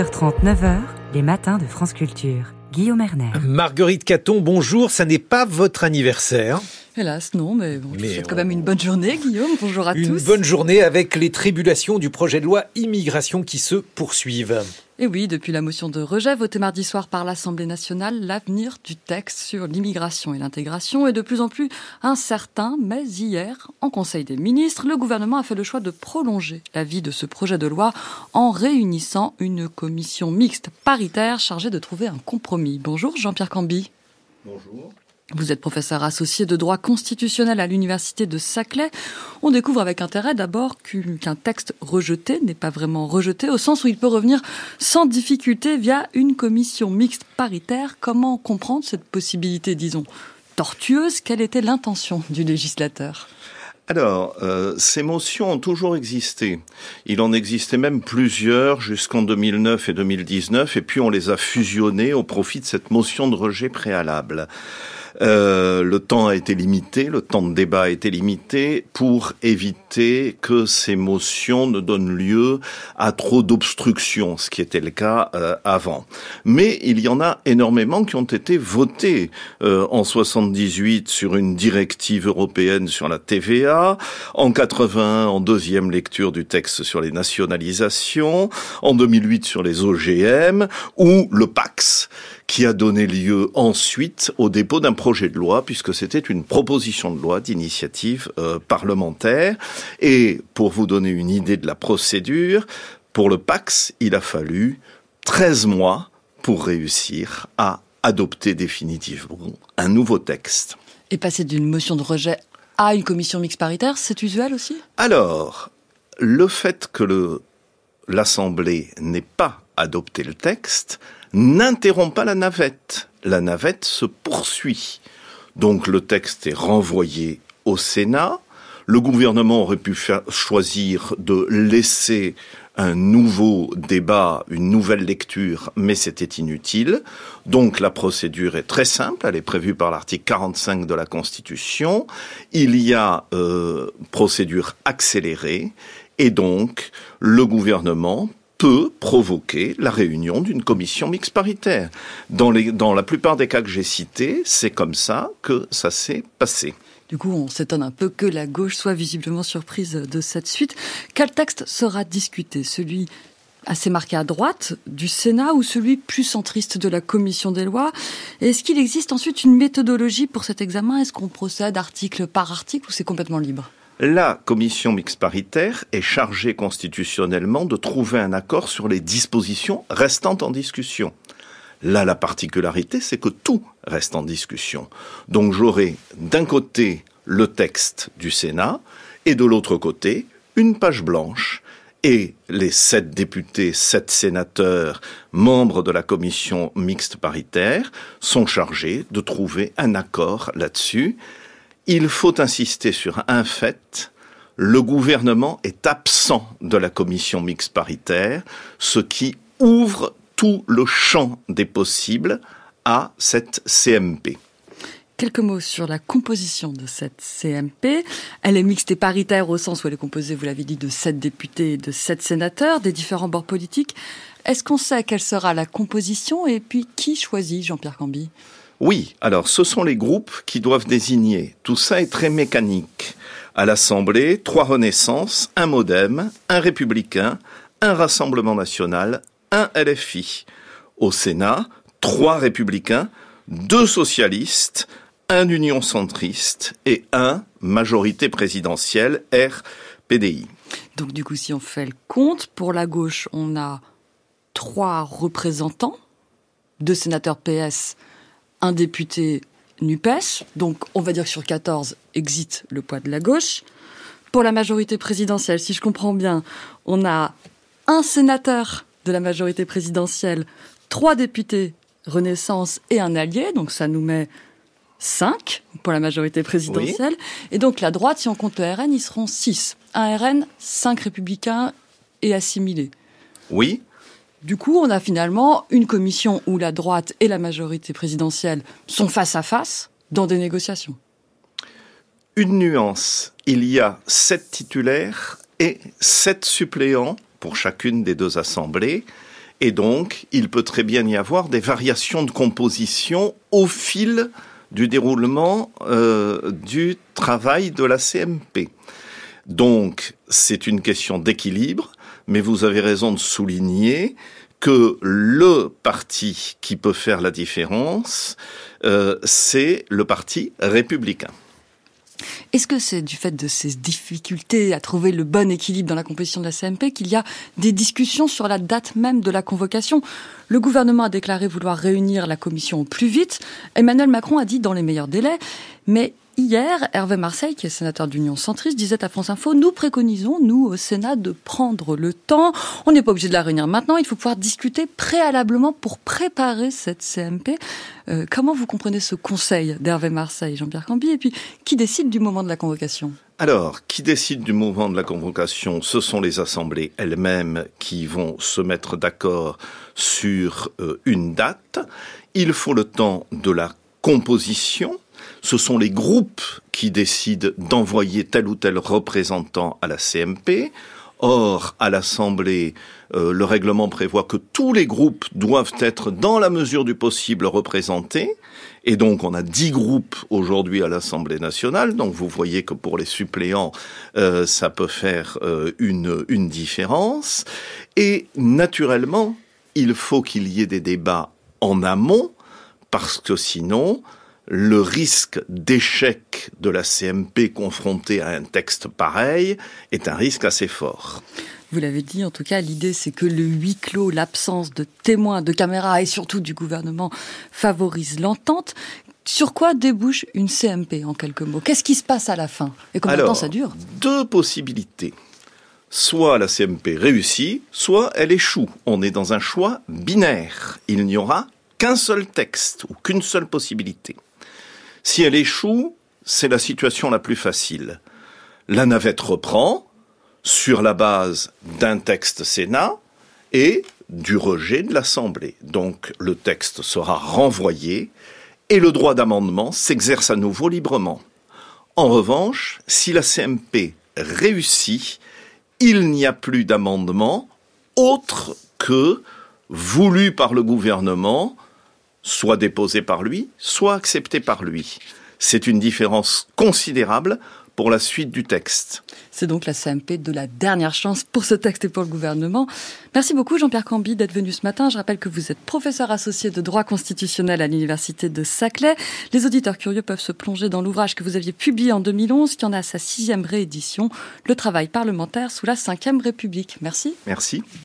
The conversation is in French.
h 9h, les matins de France Culture. Guillaume Erner. Marguerite Caton, bonjour. Ça n'est pas votre anniversaire. Hélas, non, mais bon, je quand même une bonne journée, Guillaume. Bonjour à tous. Une bonne journée avec les tribulations du projet de loi immigration qui se poursuivent. Et oui, depuis la motion de rejet votée mardi soir par l'Assemblée nationale, l'avenir du texte sur l'immigration et l'intégration est de plus en plus incertain. Mais hier, en Conseil des ministres, le gouvernement a fait le choix de prolonger la vie de ce projet de loi en réunissant une commission mixte paritaire chargée de trouver un compromis. Bonjour Jean-Pierre Camby. Bonjour. Vous êtes professeur associé de droit constitutionnel à l'université de Saclay. On découvre avec intérêt d'abord qu'un texte rejeté n'est pas vraiment rejeté au sens où il peut revenir sans difficulté via une commission mixte paritaire. Comment comprendre cette possibilité, disons, tortueuse? Quelle était l'intention du législateur? Alors, euh, ces motions ont toujours existé. Il en existait même plusieurs jusqu'en 2009 et 2019, et puis on les a fusionnées au profit de cette motion de rejet préalable. Euh, le temps a été limité, le temps de débat a été limité pour éviter que ces motions ne donnent lieu à trop d'obstruction, ce qui était le cas euh, avant. Mais il y en a énormément qui ont été votées euh, en 78 sur une directive européenne sur la TVA, en 81 en deuxième lecture du texte sur les nationalisations, en 2008 sur les OGM ou le Pax qui a donné lieu ensuite au dépôt d'un projet de loi, puisque c'était une proposition de loi d'initiative euh, parlementaire. Et pour vous donner une idée de la procédure, pour le Pax, il a fallu 13 mois pour réussir à adopter définitivement un nouveau texte. Et passer d'une motion de rejet à une commission mixte paritaire, c'est usuel aussi? Alors, le fait que l'Assemblée n'ait pas adopté le texte n'interrompt pas la navette. La navette se poursuit. Donc le texte est renvoyé au Sénat. Le gouvernement aurait pu choisir de laisser un nouveau débat, une nouvelle lecture, mais c'était inutile. Donc la procédure est très simple, elle est prévue par l'article 45 de la Constitution. Il y a euh, procédure accélérée et donc le gouvernement peut provoquer la réunion d'une commission mixte paritaire. Dans, dans la plupart des cas que j'ai cités, c'est comme ça que ça s'est passé. Du coup, on s'étonne un peu que la gauche soit visiblement surprise de cette suite. Quel texte sera discuté? Celui assez marqué à droite du Sénat ou celui plus centriste de la Commission des lois? Est-ce qu'il existe ensuite une méthodologie pour cet examen? Est-ce qu'on procède article par article ou c'est complètement libre? La commission mixte paritaire est chargée constitutionnellement de trouver un accord sur les dispositions restant en discussion. Là, la particularité, c'est que tout reste en discussion. Donc j'aurai d'un côté le texte du Sénat et de l'autre côté une page blanche et les sept députés, sept sénateurs, membres de la commission mixte paritaire, sont chargés de trouver un accord là-dessus il faut insister sur un fait. Le gouvernement est absent de la commission mixte paritaire, ce qui ouvre tout le champ des possibles à cette CMP. Quelques mots sur la composition de cette CMP. Elle est mixte et paritaire au sens où elle est composée, vous l'avez dit, de sept députés et de sept sénateurs des différents bords politiques. Est-ce qu'on sait quelle sera la composition et puis qui choisit Jean-Pierre Camby oui, alors ce sont les groupes qui doivent désigner. Tout ça est très mécanique. À l'Assemblée, trois renaissances, un modem, un républicain, un Rassemblement national, un LFI. Au Sénat, trois républicains, deux socialistes, un union centriste et un majorité présidentielle RPDI. Donc du coup, si on fait le compte, pour la gauche, on a trois représentants, deux sénateurs PS, un député NUPES, donc on va dire que sur 14, exit le poids de la gauche. Pour la majorité présidentielle, si je comprends bien, on a un sénateur de la majorité présidentielle, trois députés Renaissance et un allié, donc ça nous met 5 pour la majorité présidentielle. Et donc la droite, si on compte le RN, ils seront 6. Un RN, 5 républicains et assimilés. Oui, du coup, on a finalement une commission où la droite et la majorité présidentielle sont face à face dans des négociations. Une nuance, il y a sept titulaires et sept suppléants pour chacune des deux assemblées. Et donc, il peut très bien y avoir des variations de composition au fil du déroulement euh, du travail de la CMP. Donc, c'est une question d'équilibre, mais vous avez raison de souligner que le parti qui peut faire la différence, euh, c'est le parti républicain. Est-ce que c'est du fait de ces difficultés à trouver le bon équilibre dans la composition de la CMP qu'il y a des discussions sur la date même de la convocation? Le gouvernement a déclaré vouloir réunir la commission au plus vite. Emmanuel Macron a dit dans les meilleurs délais. Mais Hier, Hervé Marseille, qui est sénateur d'Union centriste, disait à France Info, nous préconisons, nous, au Sénat, de prendre le temps. On n'est pas obligé de la réunir maintenant, il faut pouvoir discuter préalablement pour préparer cette CMP. Euh, comment vous comprenez ce conseil d'Hervé Marseille, Jean-Pierre Camby, et puis qui décide du moment de la convocation? Alors, qui décide du moment de la convocation? Ce sont les assemblées elles-mêmes qui vont se mettre d'accord sur euh, une date. Il faut le temps de la composition, ce sont les groupes qui décident d'envoyer tel ou tel représentant à la CMP. Or, à l'Assemblée, euh, le règlement prévoit que tous les groupes doivent être, dans la mesure du possible, représentés. Et donc, on a dix groupes aujourd'hui à l'Assemblée nationale. Donc, vous voyez que pour les suppléants, euh, ça peut faire euh, une, une différence. Et naturellement, il faut qu'il y ait des débats en amont, parce que sinon, le risque d'échec de la CMP confrontée à un texte pareil est un risque assez fort. Vous l'avez dit, en tout cas, l'idée c'est que le huis clos, l'absence de témoins, de caméras et surtout du gouvernement favorise l'entente. Sur quoi débouche une CMP en quelques mots? Qu'est-ce qui se passe à la fin? Et combien de temps ça dure? Deux possibilités. Soit la CMP réussit, soit elle échoue. On est dans un choix binaire. Il n'y aura qu'un seul texte ou qu'une seule possibilité. Si elle échoue, c'est la situation la plus facile. La navette reprend sur la base d'un texte Sénat et du rejet de l'Assemblée. Donc le texte sera renvoyé et le droit d'amendement s'exerce à nouveau librement. En revanche, si la CMP réussit, il n'y a plus d'amendement autre que voulu par le gouvernement soit déposé par lui, soit accepté par lui. C'est une différence considérable pour la suite du texte. C'est donc la CMP de la dernière chance pour ce texte et pour le gouvernement. Merci beaucoup Jean-Pierre Camby d'être venu ce matin. Je rappelle que vous êtes professeur associé de droit constitutionnel à l'université de Saclay. Les auditeurs curieux peuvent se plonger dans l'ouvrage que vous aviez publié en 2011 qui en a sa sixième réédition, Le travail parlementaire sous la Ve République. Merci. Merci.